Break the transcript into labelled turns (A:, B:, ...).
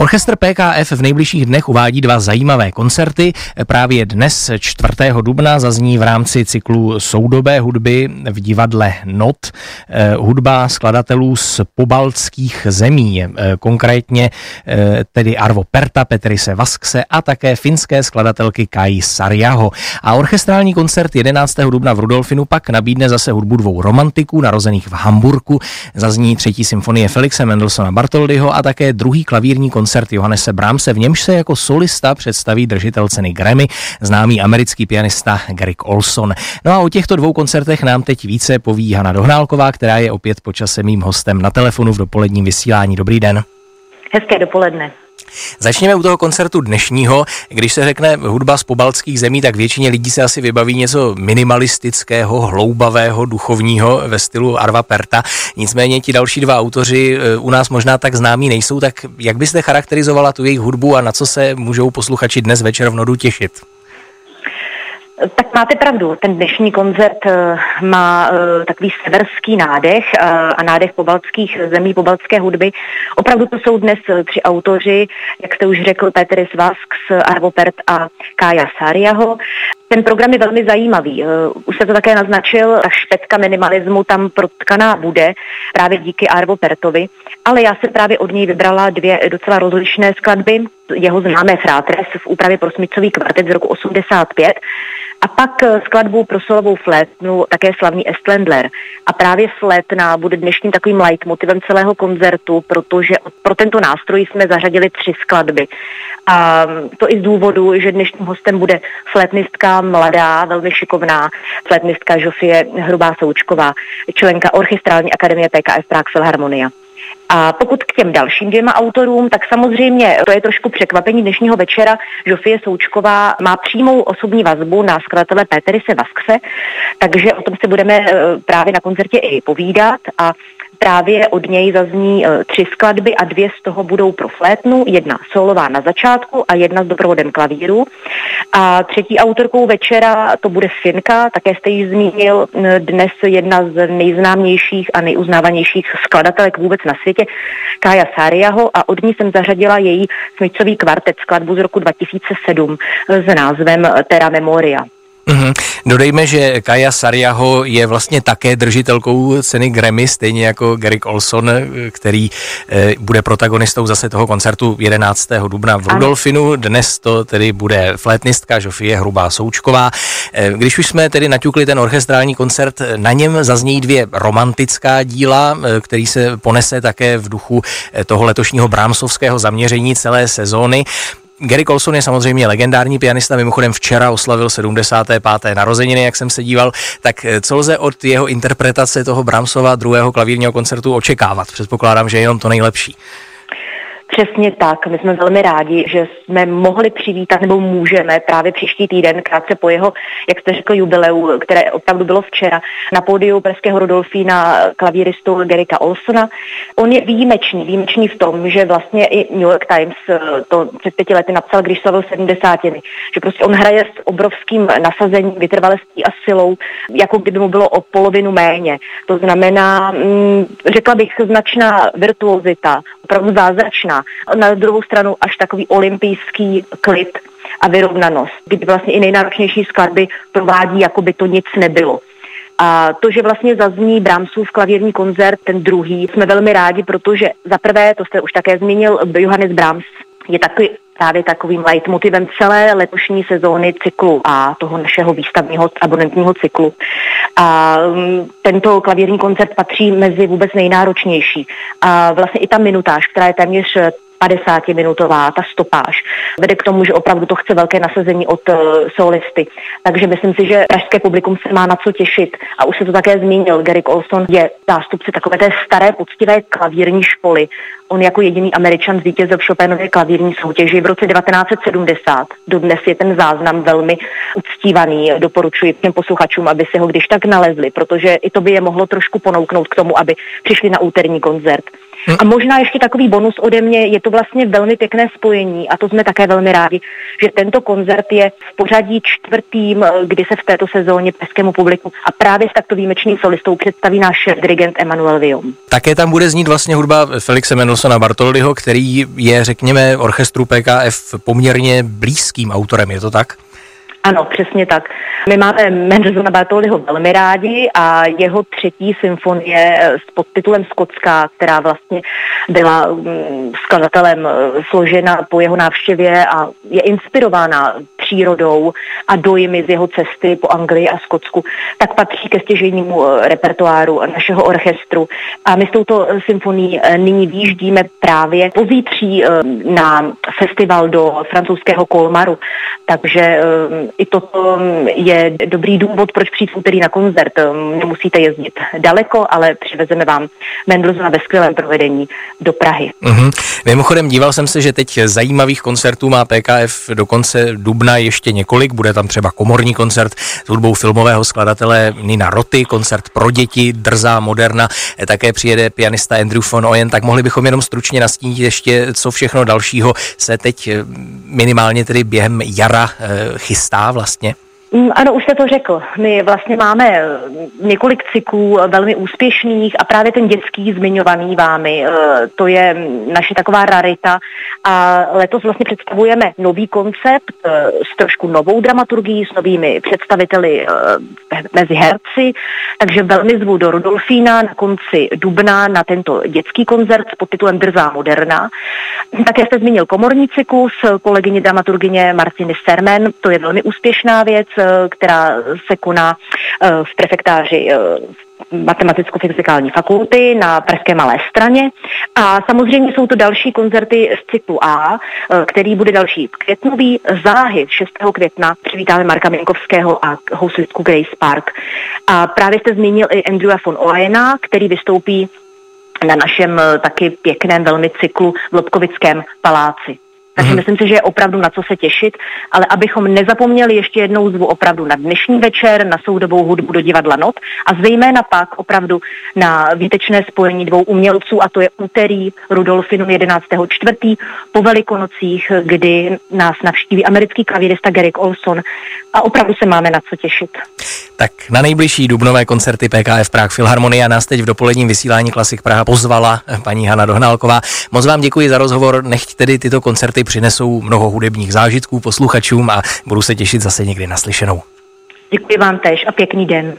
A: Orchestr PKF v nejbližších dnech uvádí dva zajímavé koncerty. Právě dnes 4. dubna zazní v rámci cyklu soudobé hudby v divadle Not eh, hudba skladatelů z pobaltských zemí, eh, konkrétně eh, tedy Arvo Perta, Petrise Vaskse a také finské skladatelky Kai Sarjaho. A orchestrální koncert 11. dubna v Rudolfinu pak nabídne zase hudbu dvou romantiků narozených v Hamburku. Zazní třetí symfonie Felixe Mendelssohna Bartoldyho a také druhý klavírní koncert koncert Johannese Brahmse, v němž se jako solista představí držitel ceny Grammy, známý americký pianista Gary Olson. No a o těchto dvou koncertech nám teď více poví Hana Dohnálková, která je opět počasem mým hostem na telefonu v dopoledním vysílání. Dobrý den.
B: Hezké dopoledne.
A: Začněme u toho koncertu dnešního. Když se řekne hudba z pobaltských zemí, tak většině lidí se asi vybaví něco minimalistického, hloubavého, duchovního ve stylu Arva Perta. Nicméně ti další dva autoři eh, u nás možná tak známí nejsou, tak jak byste charakterizovala tu jejich hudbu a na co se můžou posluchači dnes večer v Nodu těšit?
B: Tak máte pravdu, ten dnešní koncert eh, má eh, takový severský nádech eh, a nádech pobaltských zemí, pobaltské hudby. Opravdu to jsou dnes tři autoři, jak jste už řekl, Petr Svasks, Arvo Pert a Kája Sáriaho. Ten program je velmi zajímavý. Už se to také naznačil, ta špetka minimalismu tam protkaná bude právě díky Arvo Pertovi, ale já jsem právě od něj vybrala dvě docela rozlišné skladby. Jeho známé Frátres v úpravě pro smicový kvartet z roku 85 a pak eh, skladbu pro solovou flétnu také slavný Estlendler. A právě flétna bude dnešním takovým leitmotivem celého koncertu, protože pro tento nástroj jsme zařadili tři skladby. A to i z důvodu, že dnešním hostem bude flétnistka mladá, velmi šikovná, flétnistka Žofie Hrubá Součková, členka Orchestrální akademie PKF Prague Philharmonia. A pokud k těm dalším dvěma autorům, tak samozřejmě to je trošku překvapení dnešního večera. Žofie Součková má přímou osobní vazbu na skladatele Péterise Vaskse, takže o tom se budeme eh, právě na koncertě i povídat a Právě od něj zazní e, tři skladby a dvě z toho budou pro flétnu, jedna solová na začátku a jedna s doprovodem klavíru. A třetí autorkou večera to bude Finka, také jste ji zmínil, dnes jedna z nejznámějších a nejuznávanějších skladatelek vůbec na světě, Kája Sáriaho a od ní jsem zařadila její smyčcový kvartet skladbu z roku 2007 s názvem Terra Memoria.
A: Mm-hmm. Dodejme, že Kaja Sariaho je vlastně také držitelkou ceny Grammy, stejně jako Gary Olson, který e, bude protagonistou zase toho koncertu 11. dubna v Rudolfinu. Dnes to tedy bude flétnistka Žofie Hrubá Součková. E, když už jsme tedy naťukli ten orchestrální koncert, na něm zaznějí dvě romantická díla, e, který se ponese také v duchu toho letošního brámsovského zaměření celé sezóny. Gary Colson je samozřejmě legendární pianista, mimochodem včera oslavil 75. narozeniny, jak jsem se díval, tak eh, co lze od jeho interpretace toho Brahmsova druhého klavírního koncertu očekávat? Předpokládám, že je jenom to nejlepší.
B: Přesně tak. My jsme velmi rádi, že jsme mohli přivítat nebo můžeme právě příští týden, krátce po jeho, jak jste řekl, jubileu, které opravdu bylo včera, na pódiu Pražského Rudolfína klavíristu Gerika Olsona. On je výjimečný, výjimečný v tom, že vlastně i New York Times eh, to před pěti lety napsal, když slavil 70. Že prostě on hraje s obrovským nasazením, vytrvalostí a silou, jako kdyby mu bylo o polovinu méně. To znamená, mm, řekla bych, značná virtuozita, opravdu zázračná. Na druhou stranu až takový olympijský klid a vyrovnanost, kdy vlastně i nejnáročnější skladby provádí, jako by to nic nebylo. A to, že vlastně zazní Brahmsův klavírní koncert, ten druhý, jsme velmi rádi, protože za prvé, to jste už také zmínil, Johannes Brahms je takový právě takovým leitmotivem celé letošní sezóny cyklu a toho našeho výstavního abonentního cyklu. A mm, tento klavírní koncert patří mezi vůbec nejnáročnější. A vlastně i ta minutáž, která je téměř 50-minutová, ta stopáž, vede k tomu, že opravdu to chce velké nasazení od uh, solisty. Takže myslím si, že pražské publikum se má na co těšit. A už se to také zmínil, Gary Olson je zástupce takové té staré, poctivé klavírní školy. On jako jediný američan zvítězil v Chopinově klavírní soutěži v roce 1970. Dodnes je ten záznam velmi uctívaný. Doporučuji těm posluchačům, aby si ho když tak nalezli, protože i to by je mohlo trošku ponouknout k tomu, aby přišli na úterní koncert. Hm. A možná ještě takový bonus ode mě, je to vlastně velmi pěkné spojení a to jsme také velmi rádi, že tento koncert je v pořadí čtvrtým, kdy se v této sezóně pražskému publiku a právě s takto výjimečným solistou představí náš dirigent Emanuel Vium.
A: Také tam bude znít vlastně hudba Felixe Mendelsona Bartoldyho, který je, řekněme, orchestru PKF poměrně blízkým autorem, je to tak?
B: Ano, přesně tak. My máme Mendelssohna Bartoldyho velmi rádi a jeho třetí symfonie s podtitulem Skotská, která vlastně byla mm, skladatelem eh, složena po jeho návštěvě a je inspirována přírodou a dojmy z jeho cesty po Anglii a Skotsku, tak patří ke stěžejnímu eh, repertoáru našeho orchestru. A my s touto symfonií eh, nyní výjíždíme právě pozítří na festival do francouzského Kolmaru. Takže i toto je dobrý důvod, proč přijít úterý na koncert. Nemusíte jezdit daleko, ale přivezeme vám Mendelssohna ve skvělém provedení do Prahy.
A: Mm-hmm. Mimochodem, díval jsem se, že teď zajímavých koncertů má PKF do konce dubna ještě několik. Bude tam třeba komorní koncert s hudbou filmového skladatele Nina Roty, koncert pro děti, drzá, moderna. Také přijede pianista Andrew von Oyen. Tak mohli bychom jenom stručně nastínit ještě, co všechno dalšího se teď eh, minimálně tedy během jara eh, chystá vlastně.
B: Mm, ano, už jste to řekl. My vlastně máme eh, několik cyklů eh, velmi úspěšných a právě ten dětský zmiňovaný vámi, eh, to je naše taková rarita a letos vlastně představujeme nový koncept s trošku novou dramaturgií, s novými představiteli mezi herci, takže velmi zvu do Rudolfína na konci dubna na tento dětský koncert s podtitulem Drzá moderna. Také jste zmínil komorní cyklus kolegyně dramaturgině Martiny Sermen, to je velmi úspěšná věc, Eh, která se koná eh, v prefektáři eh, matematicko-fyzikální fakulty na Pražské Malé straně. A samozřejmě jsou to další koncerty z cyklu A, který bude další květnový. Záhy 6. května přivítáme Marka Minkovského a houslistku Grace Park. A právě jste zmínil i Andrewa von Oena, který vystoupí na našem taky pěkném velmi cyklu v Lobkovickém paláci. Takže mm-hmm. myslím si, že je opravdu na co se těšit, ale abychom nezapomněli ještě jednou zvu opravdu na dnešní večer, na soudobou hudbu do divadla Not a zejména pak opravdu na výtečné spojení dvou umělců a to je úterý Rudolfinum 11.4. po Velikonocích, kdy nás navštíví americký klavírista Garrick Olson a opravdu se máme na co těšit.
A: Tak na nejbližší dubnové koncerty PKF Prague Filharmonia nás teď v dopoledním vysílání Klasik Praha pozvala paní Hana Dohnálková. Moc vám děkuji za rozhovor, nechť tedy tyto koncerty přinesou mnoho hudebních zážitků posluchačům a budu se těšit zase někdy naslyšenou.
B: Děkuji vám tež a pěkný den.